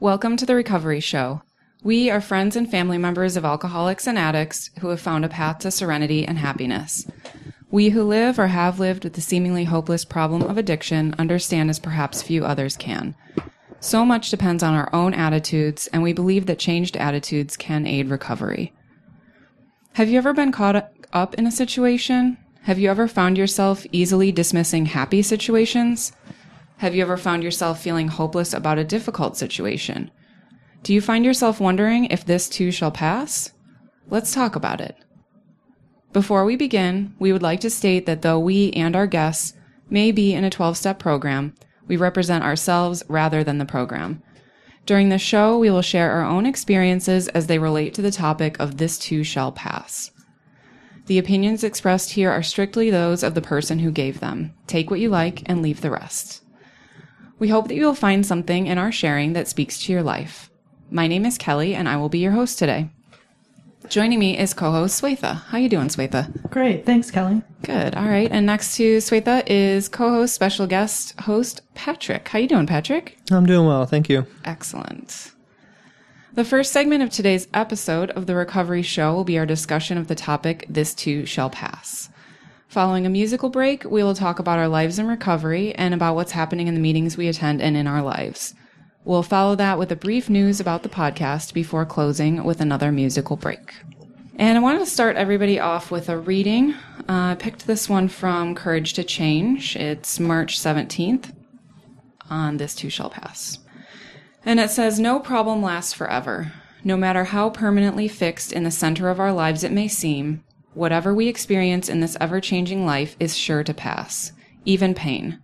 Welcome to the Recovery Show. We are friends and family members of alcoholics and addicts who have found a path to serenity and happiness. We who live or have lived with the seemingly hopeless problem of addiction understand as perhaps few others can. So much depends on our own attitudes, and we believe that changed attitudes can aid recovery. Have you ever been caught up in a situation? Have you ever found yourself easily dismissing happy situations? Have you ever found yourself feeling hopeless about a difficult situation? Do you find yourself wondering if this too shall pass? Let's talk about it. Before we begin, we would like to state that though we and our guests may be in a 12 step program, we represent ourselves rather than the program. During the show, we will share our own experiences as they relate to the topic of this too shall pass. The opinions expressed here are strictly those of the person who gave them. Take what you like and leave the rest. We hope that you will find something in our sharing that speaks to your life. My name is Kelli, and I will be your host today. Joining me is co-host Swetha. How you doing, Swetha? Great, thanks, Kelli. Good. All right. And next to Swetha is co-host, special guest host Patrick. How you doing, Patrick? I'm doing well, thank you. Excellent. The first segment of today's episode of the Recovery Show will be our discussion of the topic "This Too Shall Pass." Following a musical break, we will talk about our lives in recovery and about what's happening in the meetings we attend and in our lives. We'll follow that with a brief news about the podcast before closing with another musical break. And I wanted to start everybody off with a reading. Uh, I picked this one from Courage to Change. It's March 17th on This Too Shall Pass. And it says, No problem lasts forever. No matter how permanently fixed in the center of our lives it may seem, Whatever we experience in this ever changing life is sure to pass, even pain.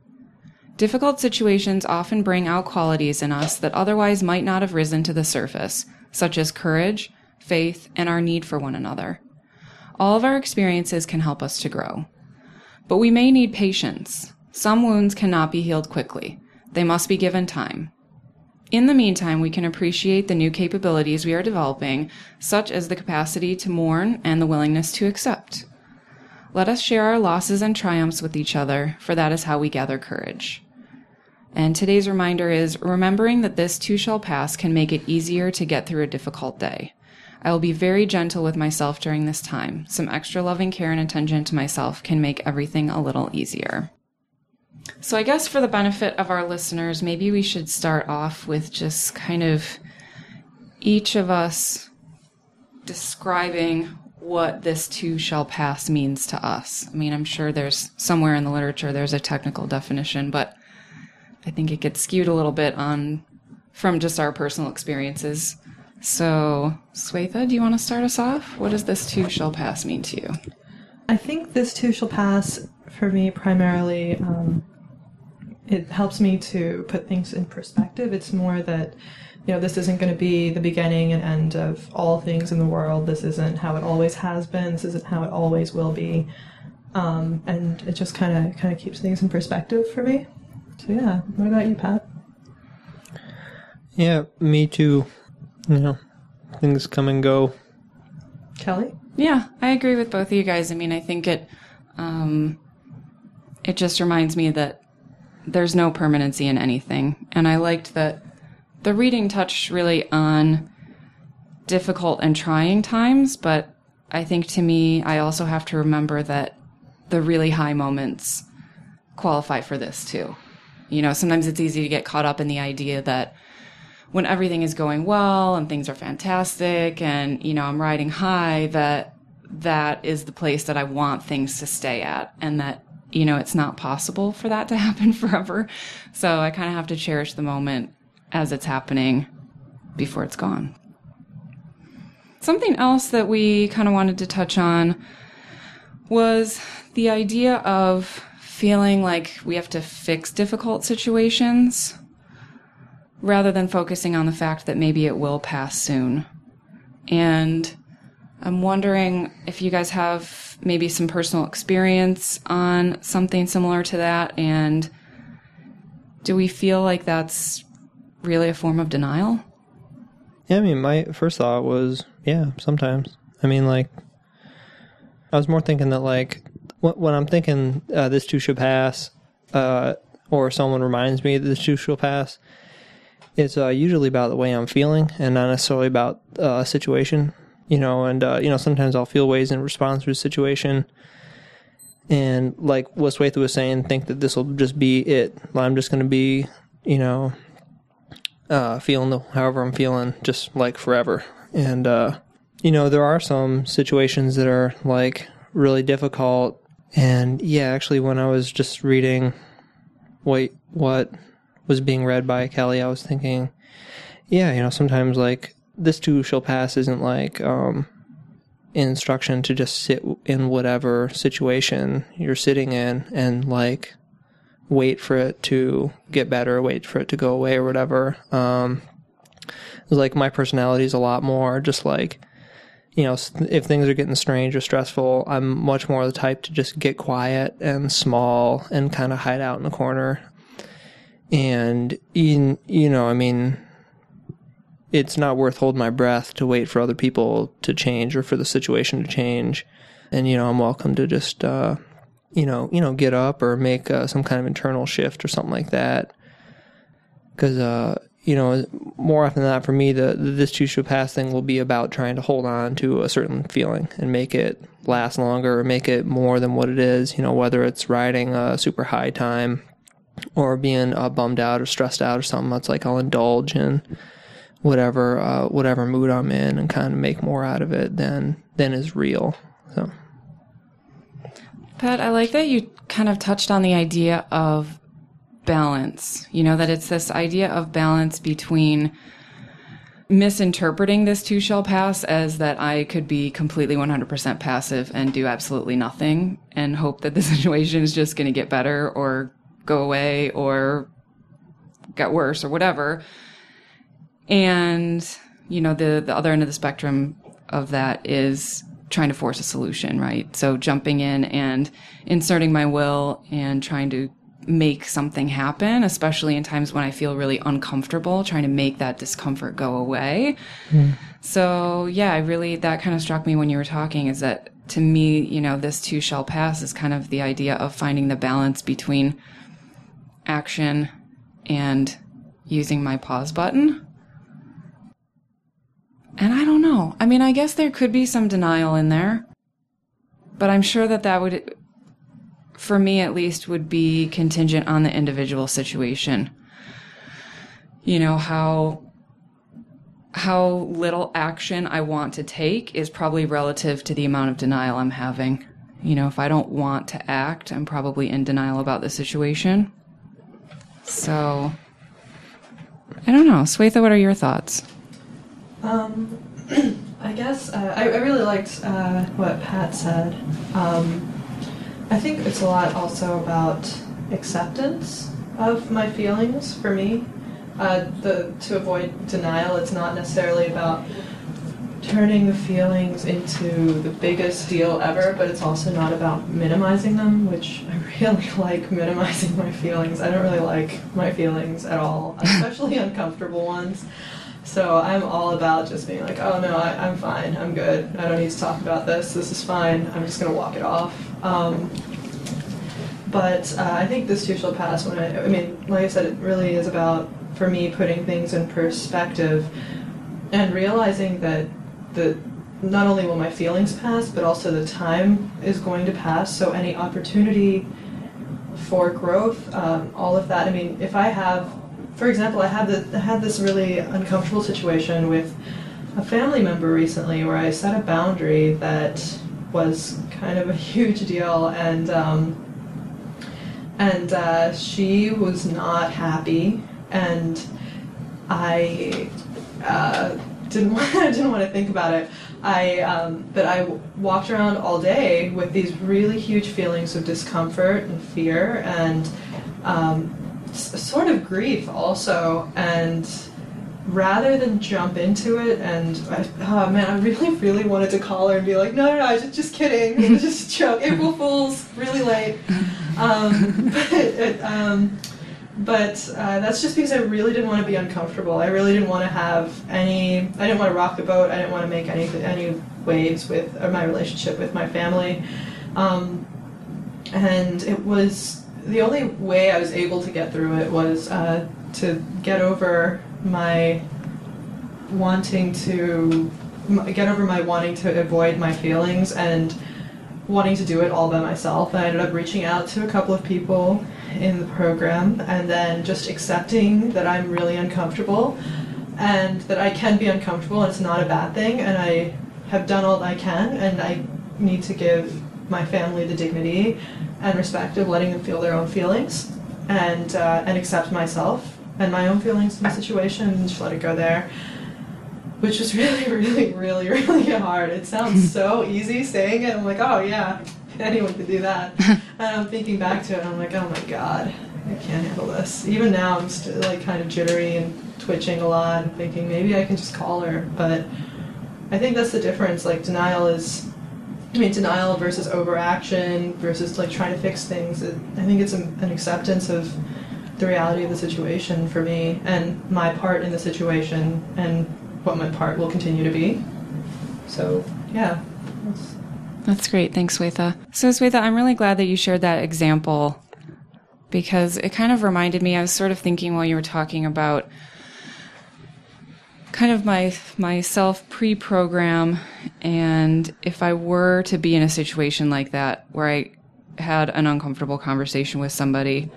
Difficult situations often bring out qualities in us that otherwise might not have risen to the surface, such as courage, faith, and our need for one another. All of our experiences can help us to grow. But we may need patience. Some wounds cannot be healed quickly. They must be given time. In the meantime, we can appreciate the new capabilities we are developing, such as the capacity to mourn and the willingness to accept. Let us share our losses and triumphs with each other, for that is how we gather courage. And today's reminder is remembering that this too shall pass can make it easier to get through a difficult day. I will be very gentle with myself during this time. Some extra loving care and attention to myself can make everything a little easier. So, I guess for the benefit of our listeners, maybe we should start off with just kind of each of us describing what this too shall pass means to us. I mean, I'm sure there's somewhere in the literature there's a technical definition, but I think it gets skewed a little bit on from just our personal experiences. So, Swetha, do you want to start us off? What does this too shall pass mean to you? I think this too shall pass for me primarily. Um, it helps me to put things in perspective. It's more that, you know, this isn't going to be the beginning and end of all things in the world. This isn't how it always has been. This isn't how it always will be. Um, and it just kind of kind of keeps things in perspective for me. So yeah, what about you, Pat? Yeah, me too. You know, things come and go. Kelli? Yeah, I agree with both of you guys. I mean, I think it um, it just reminds me that there's no permanency in anything, and I liked that the reading touched really on difficult and trying times, but I think to me, I also have to remember that the really high moments qualify for this too. You know, sometimes it's easy to get caught up in the idea that when everything is going well and things are fantastic and, you know, I'm riding high, that that is the place that I want things to stay at and that, you know, it's not possible for that to happen forever. So I kind of have to cherish the moment as it's happening before it's gone. Something else that we kind of wanted to touch on was the idea of feeling like we have to fix difficult situations rather than focusing on the fact that maybe it will pass soon. And I'm wondering if you guys have maybe some personal experience on something similar to that and do we feel like that's really a form of denial? Yeah, I mean, my first thought was, yeah, sometimes. I mean, like, I was more thinking that, like, when I'm thinking uh, this too should pass, uh, or someone reminds me that this too shall pass, it's uh, usually about the way I'm feeling and not necessarily about uh, a situation, you know. And uh, you know, sometimes I'll feel ways in response to a situation, and like what Swetha was saying, think that this will just be it. I'm just going to be, you know, uh, feeling the however I'm feeling, just like forever. And uh, you know, there are some situations that are like really difficult. And yeah, actually, when I was just reading, wait, what was being read by Kelli, I was thinking, yeah, you know, sometimes like this too shall pass isn't like um, instruction to just sit in whatever situation you're sitting in and like wait for it to get better, wait for it to go away or whatever. Um, like my personality is a lot more just like, you know, if things are getting strange or stressful, I'm much more the type to just get quiet and small and kind of hide out in the corner. And in, you know, I mean, it's not worth holding my breath to wait for other people to change or for the situation to change. And you know, I'm welcome to just uh, you know, you know, get up or make uh, some kind of internal shift or something like that. Because uh, you know, more often than not, for me, the, the this too shall pass thing will be about trying to hold on to a certain feeling and make it last longer or make it more than what it is. You know, whether it's riding a super high time or being uh, bummed out or stressed out or something. That's like I'll indulge in whatever uh, whatever mood I'm in and kind of make more out of it than than is real. So, Pat, I like that you kind of touched on the idea of balance. You know that it's this idea of balance between misinterpreting this too shall pass as that I could be completely 100% passive and do absolutely nothing and hope that the situation is just going to get better or go away or get worse or whatever and, you know, the, the other end of the spectrum of that is trying to force a solution, right? So jumping in and inserting my will and trying to make something happen, especially in times when I feel really uncomfortable, trying to make that discomfort go away. Mm. So, yeah, I really, that kind of struck me when you were talking is that to me, you know, this too shall pass is kind of the idea of finding the balance between action and using my pause button. And I don't know. I mean, I guess there could be some denial in there, but I'm sure that that would, for me at least, would be contingent on the individual situation. You know, how, how little action I want to take is probably relative to the amount of denial I'm having. You know, if I don't want to act, I'm probably in denial about the situation. So, I don't know. Swetha, what are your thoughts? Um, I guess uh, I, I, really liked uh, what Pat said. Um, I think it's a lot also about acceptance of my feelings for me. Uh, the to avoid denial, it's not necessarily about turning the feelings into the biggest deal ever, but it's also not about minimizing them, which I really like minimizing my feelings. I don't really like my feelings at all, especially uncomfortable ones. So I'm all about just being like, oh no, I, am fine, I'm good. I don't need to talk about this. This is fine. I'm just gonna walk it off. Um, but uh, I think this too shall pass. When I, I mean, like I said, it really is about for me putting things in perspective and realizing that the not only will my feelings pass, but also the time is going to pass. So any opportunity for growth, um, all of that. I mean, if I have for example, I had, the, I had this really uncomfortable situation with a family member recently where I set a boundary that was kind of a huge deal, and um, and uh, she was not happy, and I uh, didn't want didn't want to think about it. I um, but I walked around all day with these really huge feelings of discomfort and fear, and um, sort of grief also, and rather than jump into it and I, oh man, I really, really wanted to call her and be like, no, no, no, just, just kidding, just a joke. April Fool's, really late. Um, but it, um, but uh, that's just because I really didn't want to be uncomfortable. I really didn't want to have any. I didn't want to rock the boat. I didn't want to make any any waves with my relationship with my family. Um, and it was the only way I was able to get through it was uh, to get over my wanting to get over my wanting to avoid my feelings and wanting to do it all by myself. I ended up reaching out to a couple of people in the program and then just accepting that I'm really uncomfortable and that I can be uncomfortable and it's not a bad thing and I have done all I can and I need to give my family the dignity and respect of letting them feel their own feelings and uh, and accept myself and my own feelings in the situation and just let it go there which was really really really really hard. It sounds so easy saying it. I'm like oh yeah anyone could do that. And i'm thinking back to it i'm like oh my god i can't handle this. Even now i'm still like kind of jittery and twitching a lot and thinking maybe i can just call her but i think that's the difference. Like denial is I mean, denial versus overaction versus like trying to fix things. It, I think it's an, an acceptance of the reality of the situation for me and my part in the situation and what my part will continue to be. So, yeah. That's, That's great. Thanks, Swetha. So, Swetha, I'm really glad that you shared that example because it kind of reminded me. I was sort of thinking while you were talking about kind of my myself pre-program and if I were to be in a situation like that where I had an uncomfortable conversation with somebody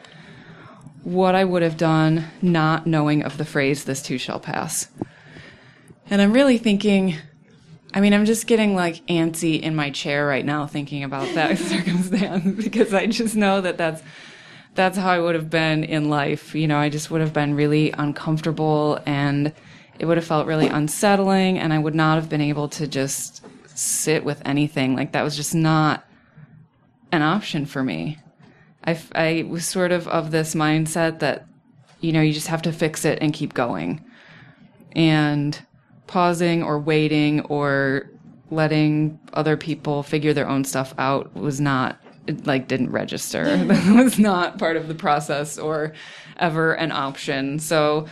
what I would have done not knowing of the phrase this too shall pass. And I'm really thinking I mean, I'm just getting like antsy in my chair right now thinking about that circumstance because I just know that that's that's how I would have been in life. You know, I just would have been really uncomfortable and it would have felt really unsettling and I would not have been able to just sit with anything. Like that was just not an option for me. I, I was sort of of this mindset that, you know, you just have to fix it and keep going. And pausing or waiting or letting other people figure their own stuff out was not it like didn't register. that was not part of the process or ever an option. So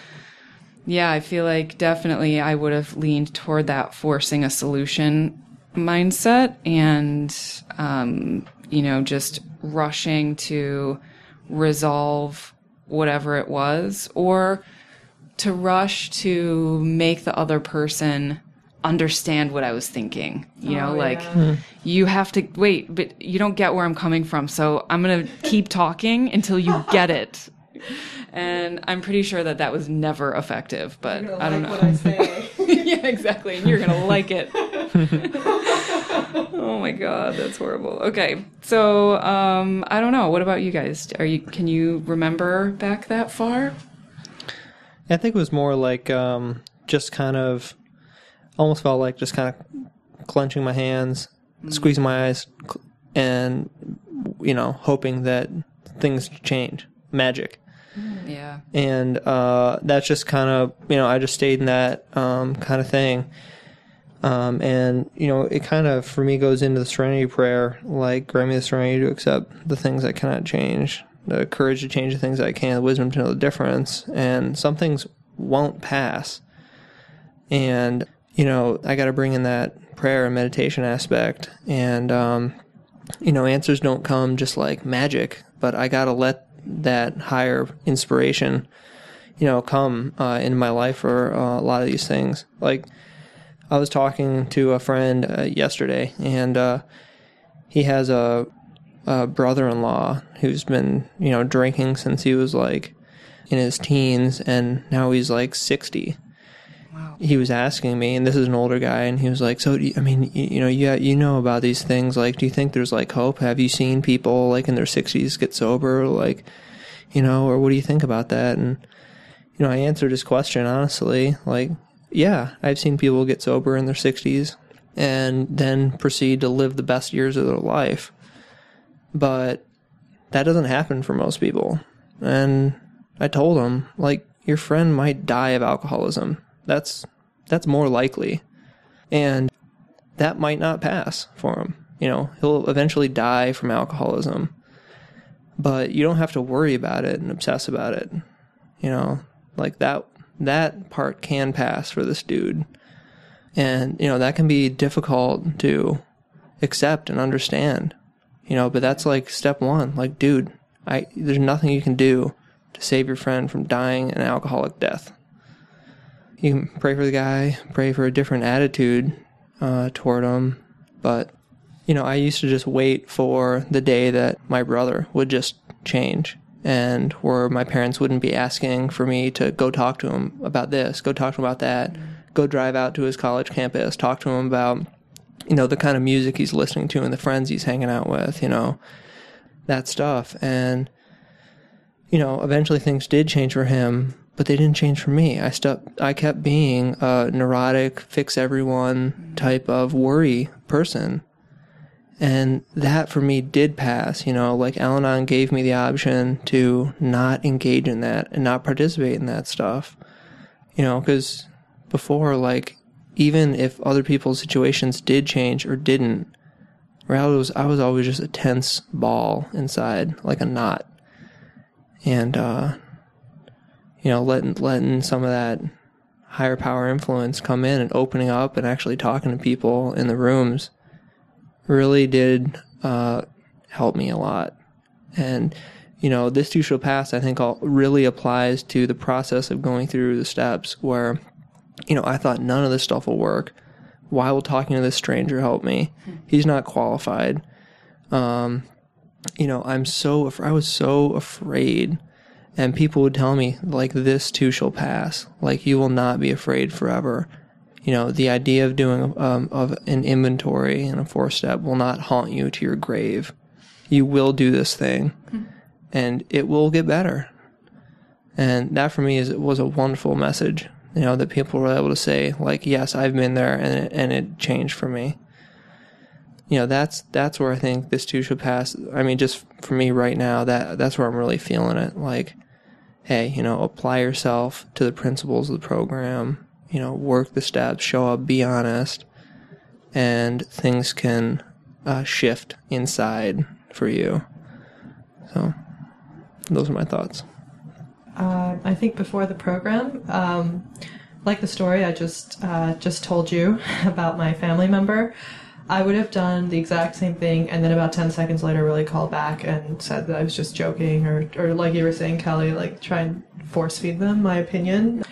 yeah, I feel like definitely I would have leaned toward that forcing a solution mindset and, um, you know, just rushing to resolve whatever it was or to rush to make the other person understand what I was thinking. You know, Oh, like yeah. you have to wait, but you don't get where I'm coming from. So I'm going to keep talking until you get it. And I'm pretty sure that that was never effective, but I don't gonna know. what I say. yeah, exactly. And you're going to like it. oh my god, that's horrible. Okay. So, um I don't know. What about you guys? Are you can you remember back that far? I think it was more like um, just kind of almost felt like just kind of clenching my hands, squeezing my eyes, and you know, hoping that things change, magic. Yeah. And uh, that's just kind of you know, I just stayed in that um, kind of thing. Um, and you know, it kind of for me goes into the serenity prayer, like grant me the serenity to accept the things I cannot change, the courage to change the things I can, the wisdom to know the difference, and some things won't pass. And you know, I got to bring in that prayer and meditation aspect, and um, you know, answers don't come just like magic, but I got to let that higher inspiration, you know, come uh, in my life for uh, a lot of these things, like. I was talking to a friend uh, yesterday, and uh, he has a, a brother-in-law who's been, you know, drinking since he was like in his teens, and now he's like sixty. Wow. He was asking me, and this is an older guy, and he was like, "So, you, I mean, you, you know, yeah, you know about these things. Like, do you think there's like hope? Have you seen people like in their sixties get sober? Like, you know, or what do you think about that?" And you know, I answered his question honestly, like, yeah, I've seen people get sober in their 60s and then proceed to live the best years of their life. But that doesn't happen for most people. And I told him, like, your friend might die of alcoholism. That's that's more likely. And that might not pass for him. You know, he'll eventually die from alcoholism. But you don't have to worry about it and obsess about it. You know, like that that part can pass for this dude. And, you know, that can be difficult to accept and understand. You know, but that's like step one. Like, dude, I there's nothing you can do to save your friend from dying an alcoholic death. You can pray for the guy, pray for a different attitude uh, toward him. But, you know, I used to just wait for the day that my brother would just change and where my parents wouldn't be asking for me to go talk to him about this, go talk to him about that, go drive out to his college campus, talk to him about, you know, the kind of music he's listening to and the friends he's hanging out with, you know, that stuff. And, you know, eventually things did change for him, but they didn't change for me. I stepped, I kept being a neurotic, fix everyone type of worry person. And that for me did pass, you know, like Al Anon gave me the option to not engage in that and not participate in that stuff. You know, because before, like, even if other people's situations did change or didn't, reality was I was always just a tense ball inside, like a knot. And, uh, you know, letting, letting some of that higher power influence come in and opening up and actually talking to people in the rooms really did uh, help me a lot. And, you know, this too shall pass, I think, all really applies to the process of going through the steps where, you know, I thought none of this stuff will work. Why will talking to this stranger help me? He's not qualified. Um, you know, I'm so, I was so afraid. And people would tell me, like, this too shall pass. Like, you will not be afraid forever you know, the idea of doing um, of an inventory and a four step will not haunt you to your grave. You will do this thing, mm-hmm. and it will get better. And that for me is was a wonderful message. You know that people were able to say like, yes, I've been there, and it, and it changed for me. You know, that's that's where I think this too should pass. I mean, just for me right now, that that's where I'm really feeling it. Like, hey, you know, apply yourself to the principles of the program you know, work the steps, show up, be honest, and things can uh, shift inside for you. So, those are my thoughts. Uh, I think before the program, um, like the story I just uh, just told you about my family member, I would have done the exact same thing, and then about ten seconds later, really called back and said that I was just joking, or or like you were saying, Kelli, like try and force feed them my opinion.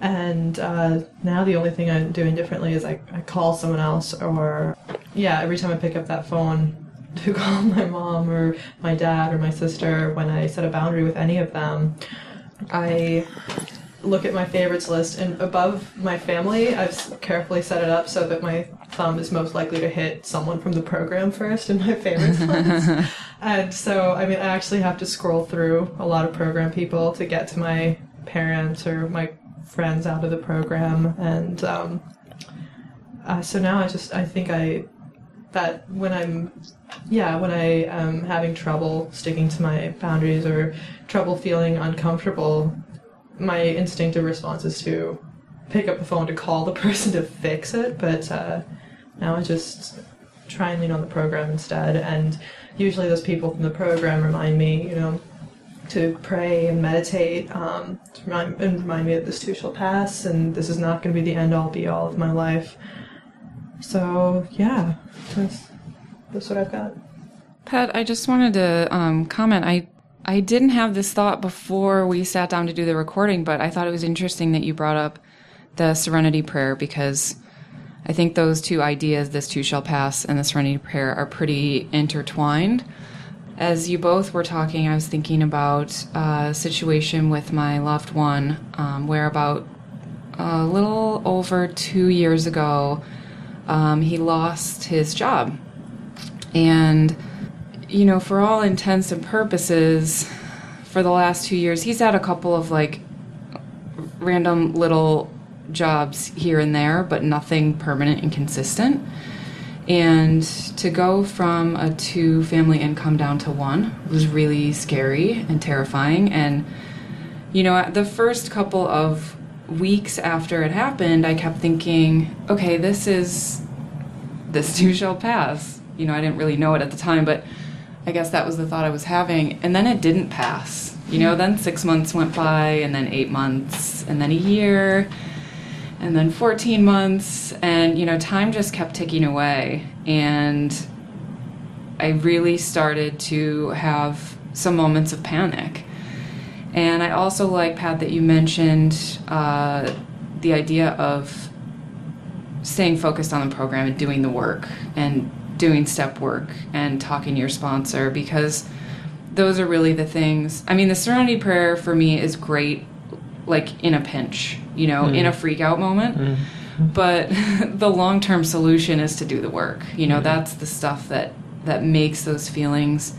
And uh, now the only thing I'm doing differently is I, I call someone else, or yeah, every time I pick up that phone to call my mom or my dad or my sister when I set a boundary with any of them, I look at my favorites list and above my family, I've carefully set it up so that my thumb is most likely to hit someone from the program first in my favorites list. and so, I mean, I actually have to scroll through a lot of program people to get to my parents or my friends out of the program, and um, uh, so now I just I think I that when I'm yeah when I am having trouble sticking to my boundaries or trouble feeling uncomfortable, my instinctive response is to pick up the phone to call the person to fix it. But uh, now I just try and lean on the program instead, and usually those people from the program remind me, you know, to pray and meditate um, to remind, and remind me that this too shall pass and this is not going to be the end all be all of my life. So, yeah, that's, that's what I've got. Pat, I just wanted to um, comment. I I didn't have this thought before we sat down to do the recording, but I thought it was interesting that you brought up the Serenity Prayer because I think those two ideas, this too shall pass and the Serenity Prayer, are pretty intertwined as you both were talking, I was thinking about a situation with my loved one um, where about a little over two years ago, um, he lost his job. And, you know, for all intents and purposes, for the last two years, he's had a couple of like random little jobs here and there, but nothing permanent and consistent. And to go from a two family income down to one was really scary and terrifying. And, you know, the first couple of weeks after it happened, I kept thinking, okay, this is, this too shall pass. You know, I didn't really know it at the time, but I guess that was the thought I was having. And then it didn't pass. You know, then six months went by, and then eight months, and then a year and then 14 months and you know time just kept ticking away and i really started to have some moments of panic and i also like pat that you mentioned uh, the idea of staying focused on the program and doing the work and doing step work and talking to your sponsor because those are really the things. I mean, the serenity prayer for me is great, like in a pinch, you know, in a mm. freak out moment. Mm. But the long term solution is to do the work. You know, mm. that's the stuff that that makes those feelings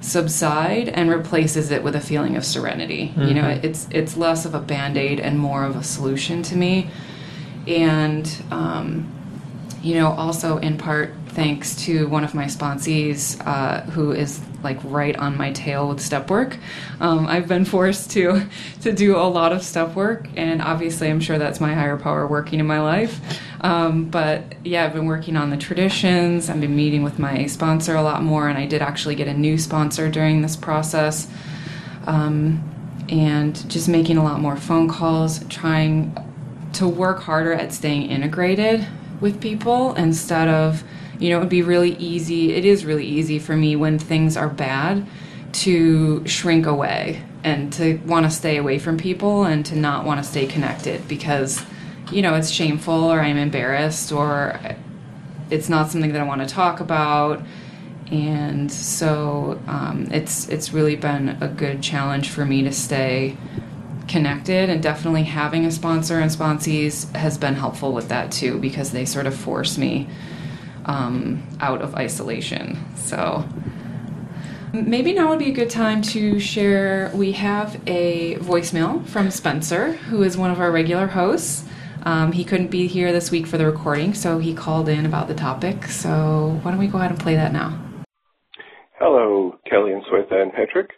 subside and replaces it with a feeling of serenity. You know, mm-hmm. it's it's less of a band aid and more of a solution to me. And um, you know, also in part thanks to one of my sponsees uh, who is like right on my tail with step work. Um, I've been forced to to do a lot of step work, and obviously, I'm sure that's my higher power working in my life. Um, but yeah, I've been working on the traditions. I've been meeting with my sponsor a lot more, and I did actually get a new sponsor during this process. Um, and just making a lot more phone calls, trying to work harder at staying integrated with people instead of, you know, it would be really easy. It is really easy for me when things are bad to shrink away and to want to stay away from people and to not want to stay connected because, you know, it's shameful or I'm embarrassed or it's not something that I want to talk about. And so um, it's it's really been a good challenge for me to stay connected and definitely having a sponsor and sponsees has been helpful with that too because they sort of force me um, out of isolation so maybe now would be a good time to share we have a voicemail from spencer who is one of our regular hosts um, he couldn't be here this week for the recording so he called in about the topic so why don't we go ahead and play that now Hello, Kelli and Swetha and Patrick.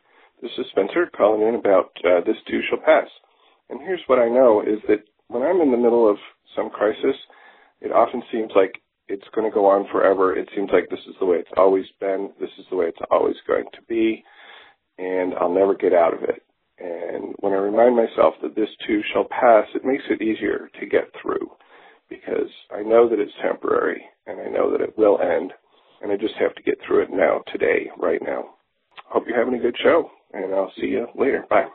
This is Spencer calling in about uh, This Too Shall Pass. And here's what I know is that when I'm in the middle of some crisis, it often seems like it's going to go on forever. It seems like this is the way it's always been. This is the way it's always going to be. And I'll never get out of it. And when I remind myself that this too shall pass, it makes it easier to get through because I know that it's temporary and I know that it will end. And I just have to get through it now, today, right now. Hope you're having a good show, and I'll see you later. Bye.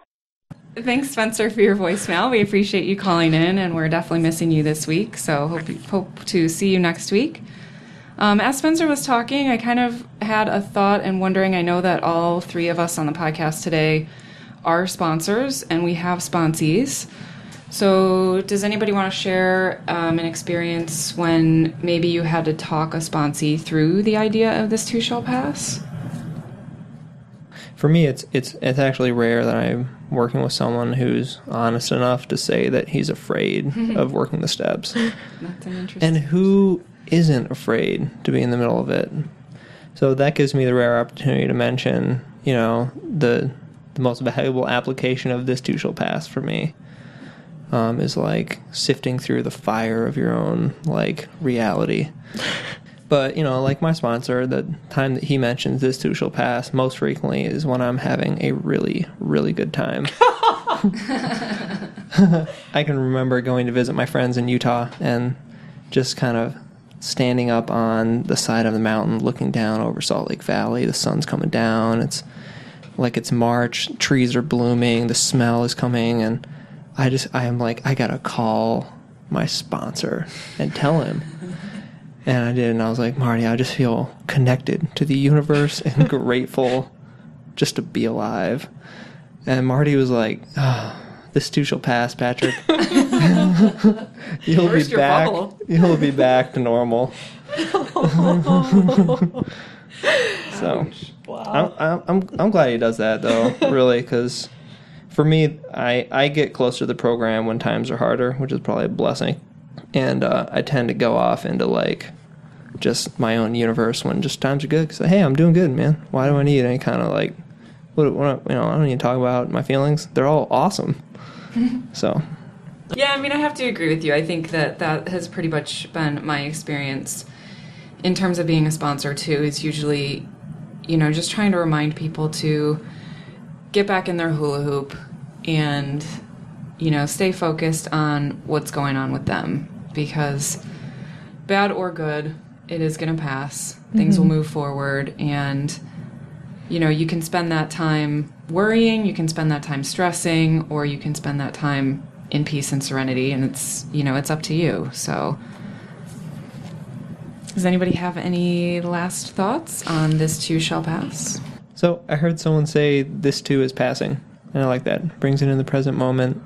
Thanks, Spencer, for your voicemail. We appreciate you calling in, and we're definitely missing you this week. So hope hope to see you next week. Um, as Spencer was talking, I kind of had a thought and wondering. I know that all three of us on the podcast today are sponsors, and we have sponsees. So, does anybody want to share um, an experience when maybe you had to talk a sponsee through the idea of this too shall pass? For me, it's it's it's actually rare that I'm working with someone who's honest enough to say that he's afraid of working the steps, That's an interesting. and who isn't afraid to be in the middle of it. So that gives me the rare opportunity to mention, you know, the the most valuable application of this too shall pass for me um, is like sifting through the fire of your own like reality. But you know, like my sponsor, the time that he mentions this too shall pass most frequently is when I'm having a really, really good time. I can remember going to visit my friends in Utah and just kind of standing up on the side of the mountain, looking down over Salt Lake Valley. The sun's coming down. It's like it's March. Trees are blooming. The smell is coming, and I just I am like I gotta call my sponsor and tell him. And I did, and I was like, Marty, I just feel connected to the universe and grateful just to be alive. And Marty was like, oh, "This too shall pass, Patrick. You'll Burst be back. bubble." You'll be back to normal." so I'm, I'm I'm I'm glad he does that though, really, because for me, I I get closer to the program when times are harder, which is probably a blessing, and uh, I tend to go off into like just my own universe when just times are good. Cause hey, I'm doing good, man. Why do I need any kind of like what, what you know? I don't need to talk about my feelings. They're all awesome. so Yeah, I mean, I have to agree with you. I think that that has pretty much been my experience in terms of being a sponsor, too. Is usually, you know, just trying to remind people to get back in their hula hoop and, you know, stay focused on what's going on with them. Because bad or good, it is going to pass. Things will mm-hmm. move forward. And you know, you can spend that time worrying, you can spend that time stressing, or you can spend that time in peace and serenity. And it's you know it's up to you. So does anybody have any last thoughts on this too shall pass? So I heard someone say this too is passing, and I like that. Brings it in the present moment,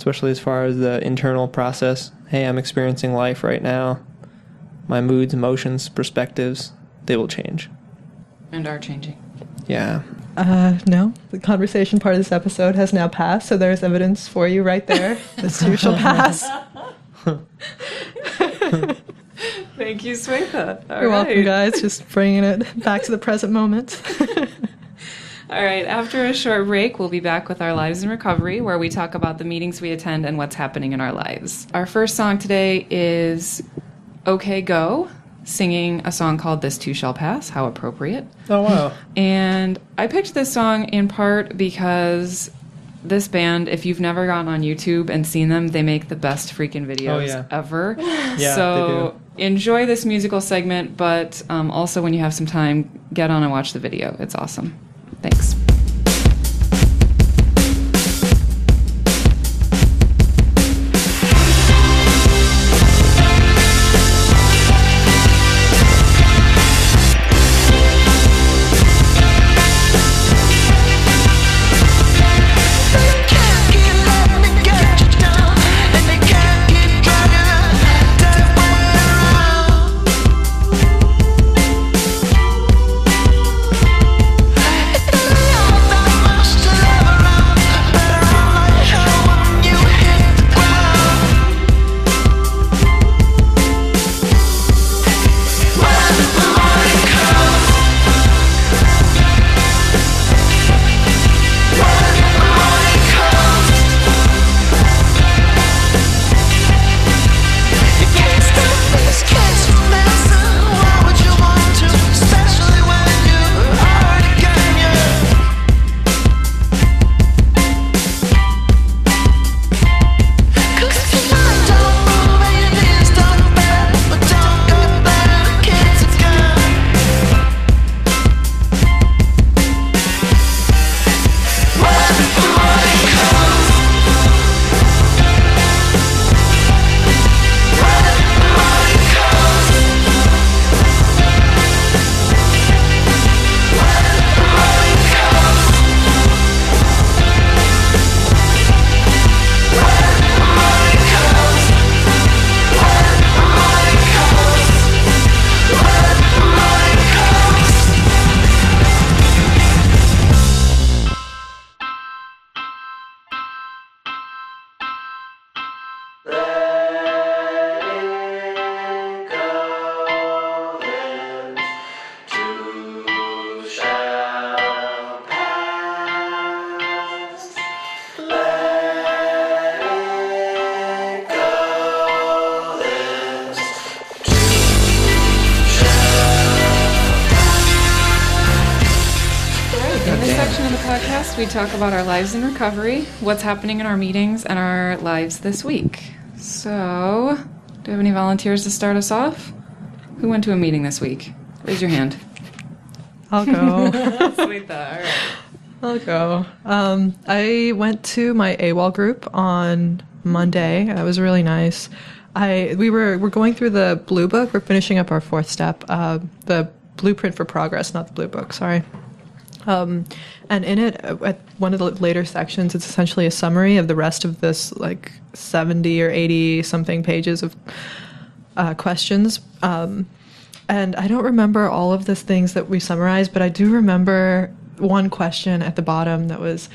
especially as far as the internal process. Hey, I'm experiencing life right now. My moods, emotions, perspectives, they will change. and are changing Yeah. Uh, no, the conversation part of this episode has now passed, so there's evidence for you right there. This too shall pass. thank you swetha All You're welcome, guys. Just bringing it back to the present moment. All right, after a short break, we'll be back with our Lives in Recovery, where we talk about the meetings we attend and what's happening in our lives. Our first song today is OK Go, singing a song called This Too Shall Pass. How appropriate. Oh wow. And I picked this song in part because this band, if you've never gone on YouTube and seen them, they make the best freaking videos Oh, yeah. ever. Yeah, so enjoy this musical segment, but um, also when you have some time, get on and watch the video. It's awesome. Thanks. This section of the podcast, we talk about our lives in recovery, what's happening in our meetings, and our lives this week. So, do we have any volunteers to start us off? Who went to a meeting this week? Raise your hand. I'll go. Sweet, though. All right. I'll go. Um, I went to my AWOL group on Monday. That was really nice. I we were we're going through the blue book. We're finishing up our fourth step, uh, the blueprint for progress, not the blue book. Sorry. Um, and in it, uh, at one of the later sections, it's essentially a summary of the rest of this like seventy or eighty something pages of uh, questions. Um, and I don't remember all of the things that we summarized, but I do remember one question at the bottom that was,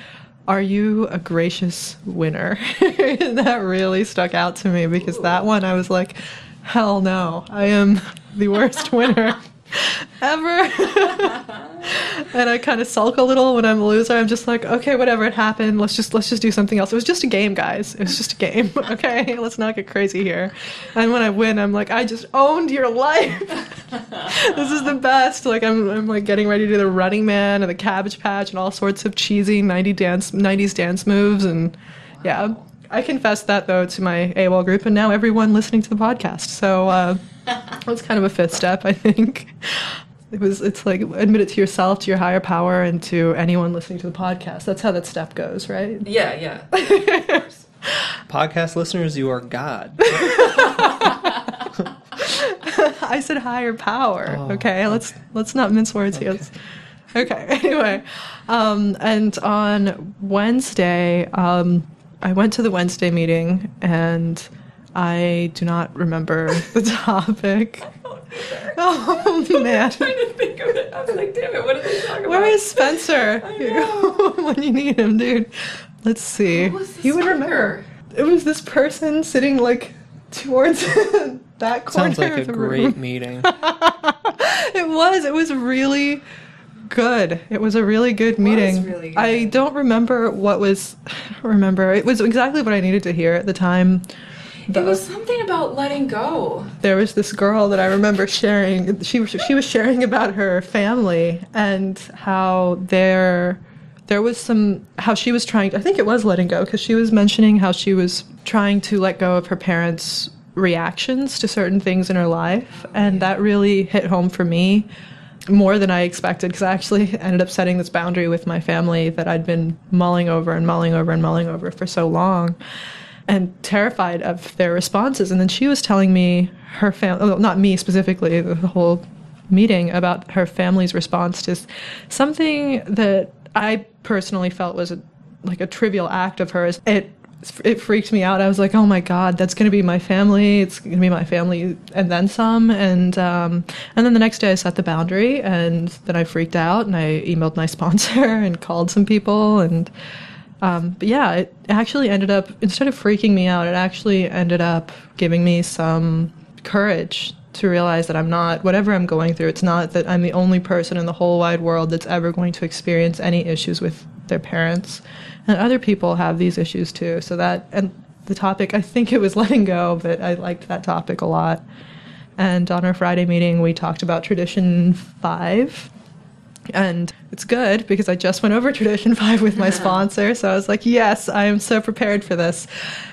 "Are you a gracious winner?" and that really stuck out to me because that one I was like, "Hell no, I am the worst winner." Ever, and I kind of sulk a little when I'm a loser. I'm just like, okay, whatever, it happened. Let's just let's just do something else. It was just a game, guys. It was just a game. Okay, let's not get crazy here. And when I win, I'm like, I just owned your life. this is the best. Like I'm, I'm like getting ready to do the Running Man and the Cabbage Patch and all sorts of cheesy 90 dance, 90s dance moves. And yeah, I confessed that though to my AWOL group, and now everyone listening to the podcast. So uh, that's kind of a fifth step, I think. It was. It's like admit it to yourself, to your higher power, and to anyone listening to the podcast. That's how that step goes, right? Yeah, yeah. Podcast listeners, you are God. I said higher power. Oh, okay, let's let's not mince words here. Let's- Okay. Anyway, um, and on Wednesday, um, I went to the Wednesday meeting, and I do not remember the topic. Oh man, trying to think of it. I was like, damn it, what did they talk about? where is Spencer when you need him, dude? Let's see. Who was the He would speaker? remember. It was this person sitting like towards that corner Sounds like of a the great room. meeting. It was. It was really good. It was a really good meeting. really good. I don't remember what was. Remember. It was exactly what I needed to hear at the time. It was something about letting go. There was this girl that I remember sharing. She was she was sharing about her family and how there there was some how she was trying. I think it was letting go because she was mentioning how she was trying to let go of her parents' reactions to certain things in her life, and that really hit home for me more than I expected because I actually ended up setting this boundary with my family that I'd been mulling over and mulling over and mulling over for so long and terrified of their responses. And then she was telling me her family, well, not me specifically, the whole meeting about her family's response to something that I personally felt was a, like a trivial act of hers. It it freaked me out. I was like, "Oh my god, that's going to be my family. It's going to be my family, and then some." And um, and then the next day, I set the boundary, and then I freaked out, and I emailed my sponsor and called some people, and um, but yeah, it actually ended up instead of freaking me out, it actually ended up giving me some courage to realize that I'm not whatever I'm going through. It's not that I'm the only person in the whole wide world that's ever going to experience any issues with their parents, and other people have these issues too. So that and the topic, I think it was letting go, but I liked that topic a lot. And on our Friday meeting, we talked about tradition five, and it's good because I just went over tradition five with my sponsor. So I was like, yes, I am so prepared for this.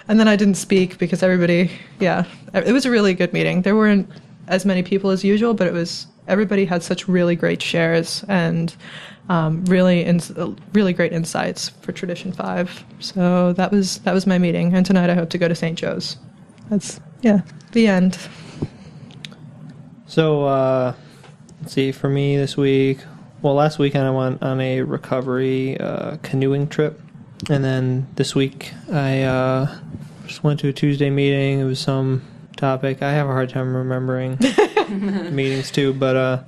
And then I didn't speak because everybody, yeah, it was a really good meeting. There weren't as many people as usual, but it was, everybody had such really great shares and um, really, ins- really great insights for tradition five. So that was, that was my meeting. And tonight I hope to go to St. Joe's. That's, yeah, the end. So, uh, let's see, for me this week, well, last weekend I went on a recovery uh, canoeing trip. And then this week I uh, just went to a Tuesday meeting. It was some topic. I have a hard time remembering meetings too, but uh,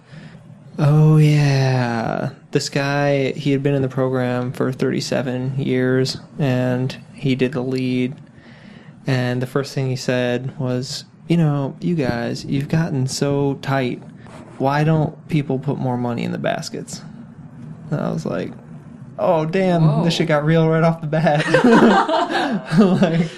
oh yeah, this guy he had been in the program for 37 years, and he did the lead. And the first thing he said was, "You know, you guys, you've gotten so tight. Why don't people put more money in the baskets?" And I was like, "Oh damn, Whoa. this shit got real right off the bat." like,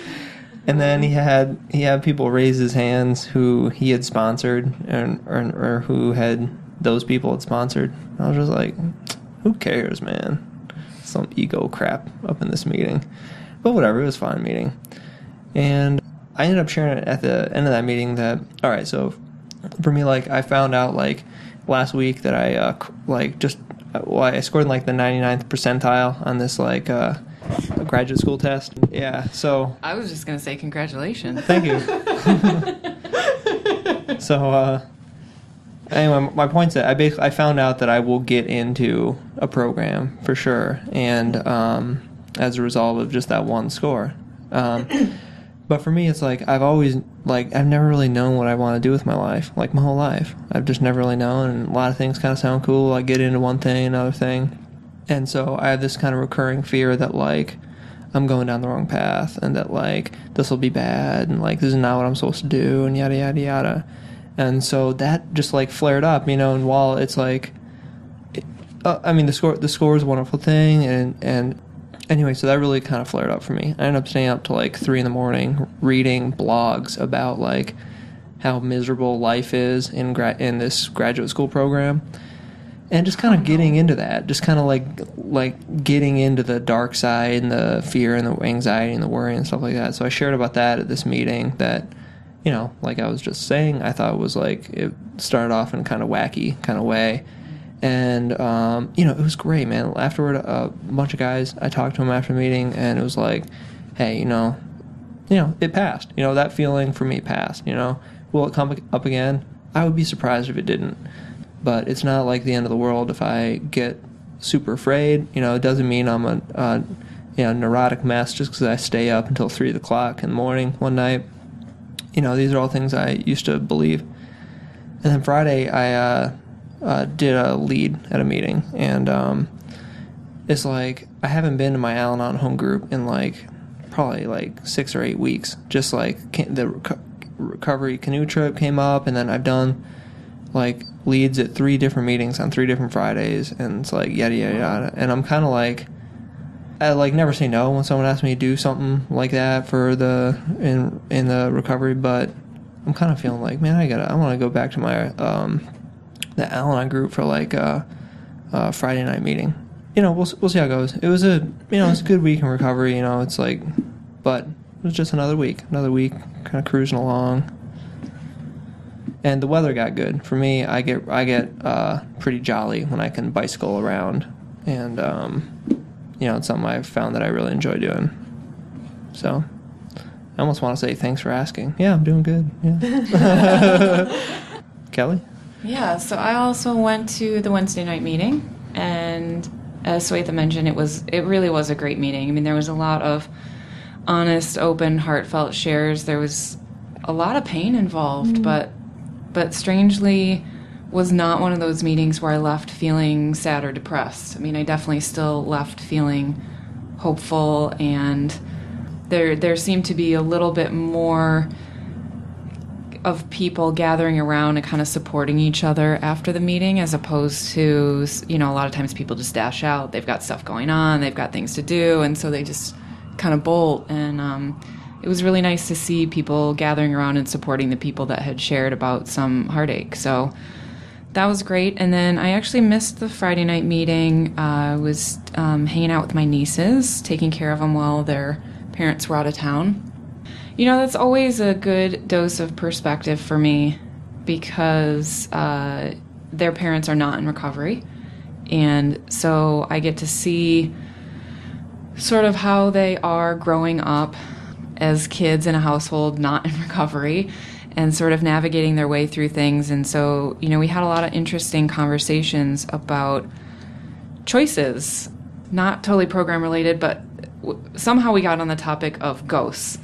and then he had he had people raise his hands who he had sponsored and or, or who had those people had sponsored. I was just like, who cares, man? Some ego crap up in this meeting, but whatever. It was a fine meeting, and I ended up sharing it at the end of that meeting that all right. So for me, like I found out like last week that I uh, like just uh, well, I scored in, like the 99th percentile on this like uh, graduate school test. Yeah, so I was just gonna say congratulations. Thank you. so, uh, anyway, my point's that I basically I found out that I will get into a program for sure, and um, as a result of just that one score. Um, but for me, it's like I've always like I've never really known what I want to do with my life, like my whole life. I've just never really known, and a lot of things kind of sound cool. I get into one thing, another thing, and so I have this kind of recurring fear that like. I'm going down the wrong path and that like this will be bad and like this is not what I'm supposed to do and yada yada yada. And so that just like flared up, you know, and while it's like it, uh, I mean the score the score is a wonderful thing and and anyway, so that really kind of flared up for me. I ended up staying up to like 3 in the morning reading blogs about like how miserable life is in gra- in this graduate school program. And just kind of getting into that just kind of like like getting into the dark side and the fear and the anxiety and the worry and stuff like that. So i shared about that at this meeting that you know like i was just saying i thought was like it started off in kind of wacky kind of way and um, you know it was great man afterward a bunch of guys i talked to them after the meeting and it was like hey you know you know, it passed. You know, that feeling for me passed. You know, will it come up again? I would be surprised if it didn't. But it's not like the end of the world if I get super afraid. You know, it doesn't mean I'm a, a you know, neurotic mess just because I stay up until three o'clock in the morning one night. You know, these are all things I used to believe. And then Friday, I uh, uh, did a lead at a meeting, and um, it's like I haven't been to my Al-Anon home group in like probably like six or eight weeks. Just like the recovery canoe trip came up, and then I've done like leads at three different meetings on three different Fridays, and it's like yada yada yada. And I'm kind of like, I like never say no when someone asks me to do something like that for the in in the recovery, but I'm kind of feeling like, man, I gotta, I want to go back to my um the Al-Anon group for like a, a Friday night meeting. You know, we'll we'll see how it goes. It was a you know it's a good week in recovery. You know, it's like, but it was just another week, another week, kind of cruising along. And the weather got good for me. I get I get uh, pretty jolly when I can bicycle around, and um, you know it's something I've found that I really enjoy doing. So I almost want to say thanks for asking. Yeah, I'm doing good. Yeah. Kelli. Yeah, so I also went to the Wednesday night meeting, and as Swetha mentioned, it was it really was a great meeting. I mean, there was a lot of honest, open, heartfelt shares. There was a lot of pain involved, mm-hmm. but but strangely was not one of those meetings where I left feeling sad or depressed. I mean, I definitely still left feeling hopeful and there there seemed to be a little bit more of people gathering around and kind of supporting each other after the meeting as opposed to you know a lot of times people just dash out. They've got stuff going on they've got things to do and so they just kind of bolt. And um, it was really nice to see people gathering around and supporting the people that had shared about some heartache. So that was great. And then i actually missed the friday night meeting. Uh, i was um, hanging out with my nieces taking care of them while their parents were out of town you know, that's always a good dose of perspective for me because uh, their parents are not in recovery. And so I get to see sort of how they are growing up as kids in a household not in recovery and sort of navigating their way through things. And so, you know, we had a lot of interesting conversations about choices, not totally program related, but somehow we got on the topic of ghosts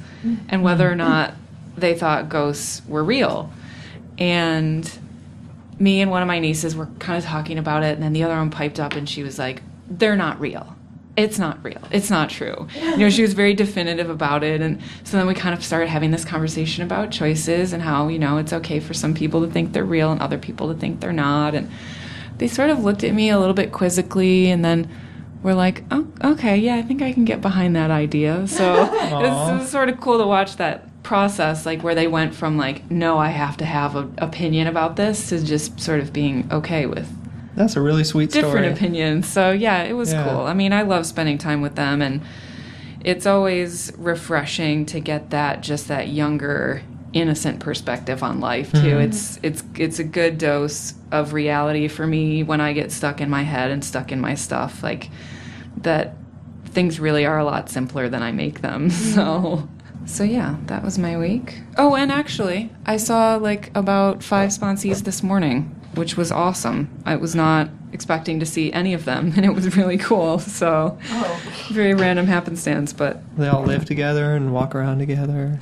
and whether or not they thought ghosts were real. And me and one of my nieces were kind of talking about it, and then the other one piped up and she was like, They're not real. It's not real. It's not true. You know, she was very definitive about it. And so then we kind of started having this conversation about choices and how, you know, it's okay for some people to think they're real and other people to think they're not. And they sort of looked at me a little bit quizzically and then we're like, oh, okay, yeah, I think I can get behind that idea. So it was sort of cool to watch that process, like where they went from like, no, I have to have an opinion about this, to just sort of being okay with. That's a really sweet different story. opinions. So yeah, it was yeah. cool. I mean, I love spending time with them, and it's always refreshing to get that just that younger innocent perspective on life too. Mm-hmm. It's it's it's a good dose of reality for me when I get stuck in my head and stuck in my stuff. Like that things really are a lot simpler than I make them. So so yeah, that was my week. Oh, and actually, I saw like about 5 sponsees this morning, which was awesome. I was not expecting to see any of them and it was really cool. So oh. very random happenstance, but they all live together and walk around together.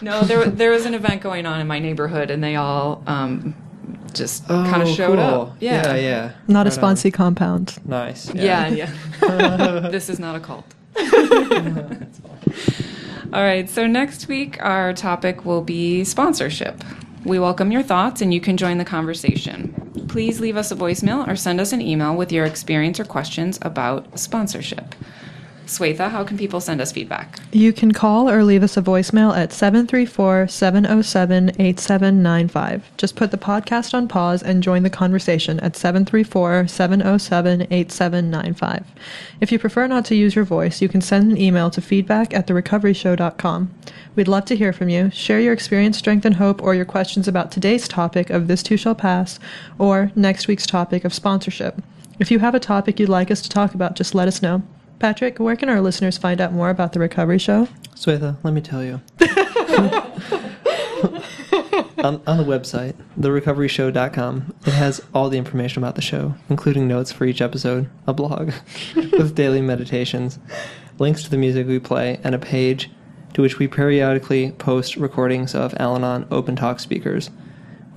no, there there was an event going on in my neighborhood and they all um, just oh, kind of showed cool. up. Yeah, yeah. yeah. Not right a sponsee compound. Nice. Yeah, yeah. yeah. this is not a cult. All right, so next week our topic will be sponsorship. We welcome your thoughts and you can join the conversation. Please leave us a voicemail or send us an email with your experience or questions about sponsorship. Swetha, how can people send us feedback? You can call or leave us a voicemail at 734 707 8795. Just put the podcast on pause and join the conversation at 734 707 8795. If you prefer not to use your voice, you can send an email to feedback at therecoveryshow.com. We'd love to hear from you. Share your experience, strength, and hope, or your questions about today's topic of This Too Shall Pass or next week's topic of sponsorship. If you have a topic you'd like us to talk about, just let us know. Patrick, where can our listeners find out more about the Recovery Show? Swetha, let me tell you. on, on the website, therecoveryshow.com, it has all the information about the show, including notes for each episode, a blog with daily meditations, links to the music we play, and a page to which we periodically post recordings of Al Anon open talk speakers.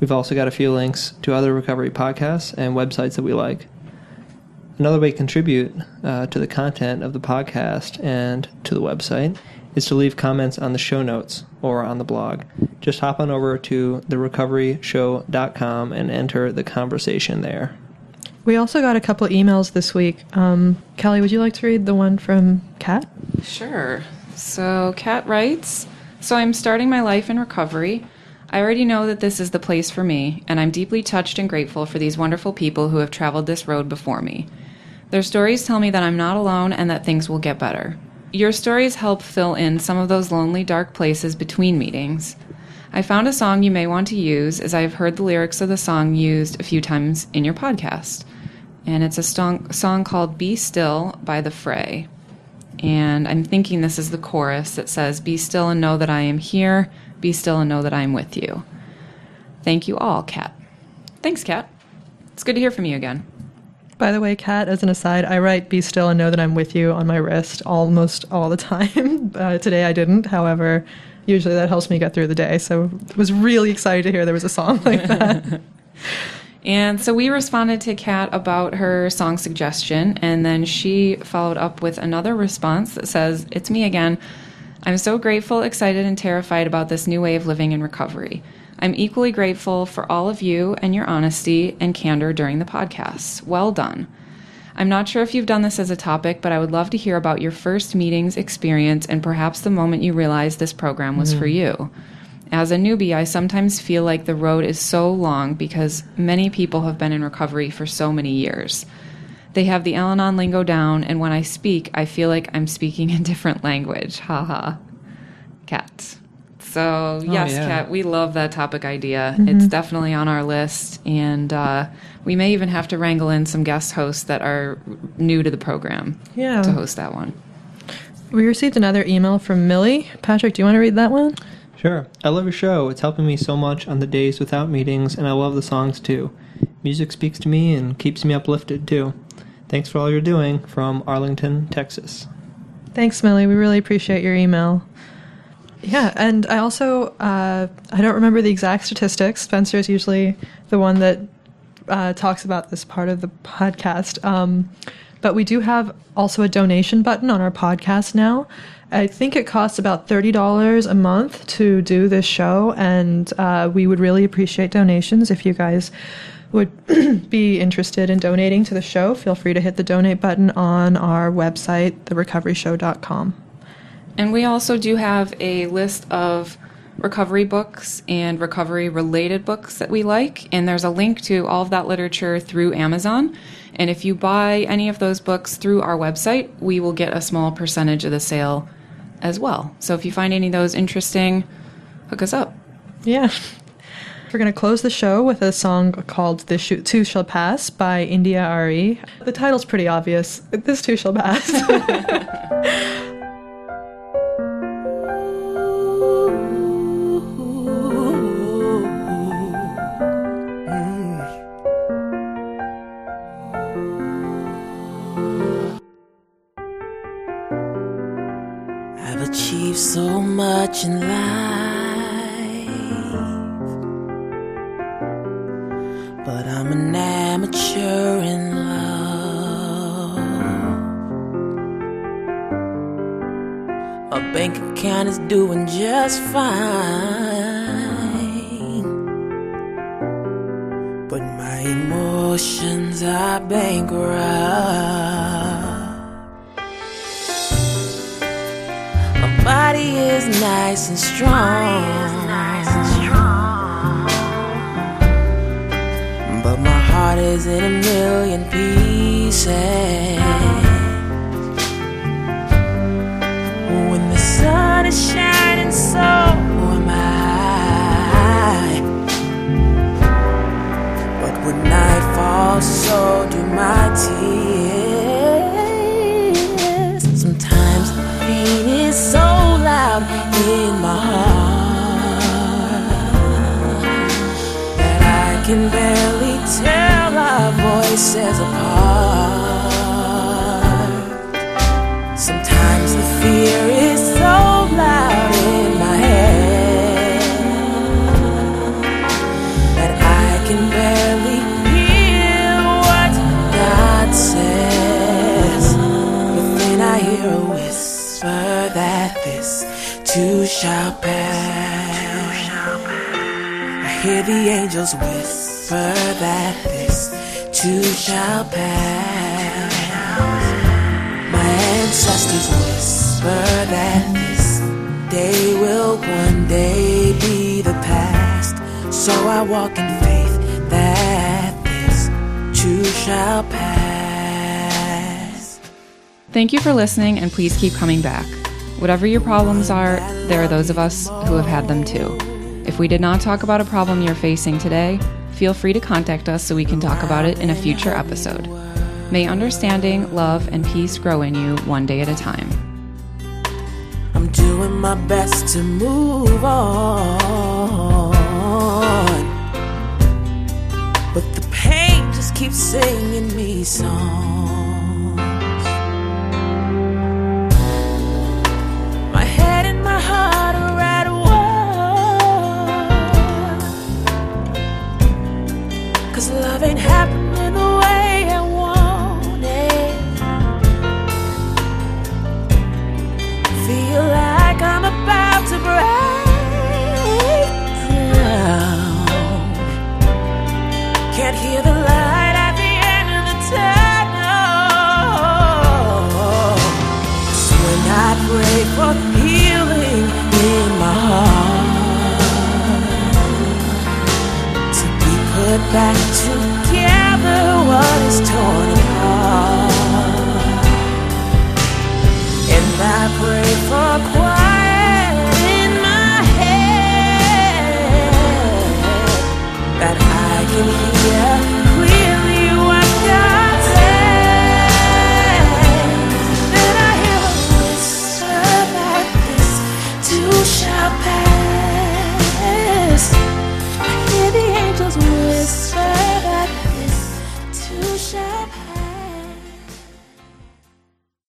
We've also got a few links to other recovery podcasts and websites that we like. Another way to contribute uh, to the content of the podcast and to the website is to leave comments on the show notes or on the blog. Just hop on over to therecoveryshow.com and enter the conversation there. We also got a couple emails this week. Um, Kelli, would you like to read the one from Kat? Sure. So, Kat writes So, I'm starting my life in recovery. I already know that this is the place for me, and I'm deeply touched and grateful for these wonderful people who have traveled this road before me. Their stories tell me that I'm not alone and that things will get better. Your stories help fill in some of those lonely, dark places between meetings. I found a song you may want to use as I've heard the lyrics of the song used a few times in your podcast. And it's a song, song called Be Still by The Fray. And I'm thinking this is the chorus that says, Be still and know that I am here. Be still and know that I am with you. Thank you all, Kat. Thanks, Kat. It's good to hear from you again. By the way, Kat, as an aside, I write "Be still and know that I'm with you" on my wrist almost all the time. Uh, today I didn't, however, usually that helps me get through the day. So was really excited to hear there was a song like that. and so we responded to Kat about her song suggestion, and then she followed up with another response that says, "It's me again. I'm so grateful, excited, and terrified about this new way of living in recovery." I'm equally grateful for all of you and your honesty and candor during the podcast. Well done. I'm not sure if you've done this as a topic, but I would love to hear about your first meetings experience and perhaps the moment you realized this program was mm. for you. As a newbie, I sometimes feel like the road is so long because many people have been in recovery for so many years. They have the Al Anon lingo down, and when I speak, I feel like I'm speaking a different language. Haha. Kat. So, oh, yes, yeah. Kat, we love that topic idea. Mm-hmm. It's definitely on our list. And uh, we may even have to wrangle in some guest hosts that are new to the program yeah. to host that one. We received another email from Millie. Patrick, do you want to read that one? Sure. I love your show. It's helping me so much on the days without meetings, and I love the songs too. Music speaks to me and keeps me uplifted too. Thanks for all you're doing from Arlington, Texas. Thanks, Millie. We really appreciate your email. Yeah, and I also uh, I don't remember the exact statistics. Spencer is usually the one that uh, talks about this part of the podcast. Um, but we do have also a donation button on our podcast now. I think it costs about thirty dollars a month to do this show, and uh, we would really appreciate donations if you guys would be interested in donating to the show. Feel free to hit the donate button on our website, therecoveryshow.com. And we also do have a list of recovery books and recovery related books that we like. And there's a link to all of that literature through Amazon. And if you buy any of those books through our website, we will get a small percentage of the sale as well. So if you find any of those interesting, hook us up. Yeah. We're going to close the show with a song called This Too Shall Pass by India.Arie. The title's pretty obvious. This Too Shall Pass. shining, so am I. But when night falls, so do my tears. Too shall pass. I hear the angels whisper that this too shall pass. My ancestors whisper that this day will one day be the past. So I walk in faith that this too shall pass. Thank you for listening, and please keep coming back. Whatever your problems are, there are those of us who have had them too. If we did not talk about a problem you're facing today, feel free to contact us so we can talk about it in a future episode. May understanding, love, and peace grow in you one day at a time. I'm doing my best to move on. But the pain just keeps singing me songs. Back together what is torn apart. And I pray for quiet in my head that I can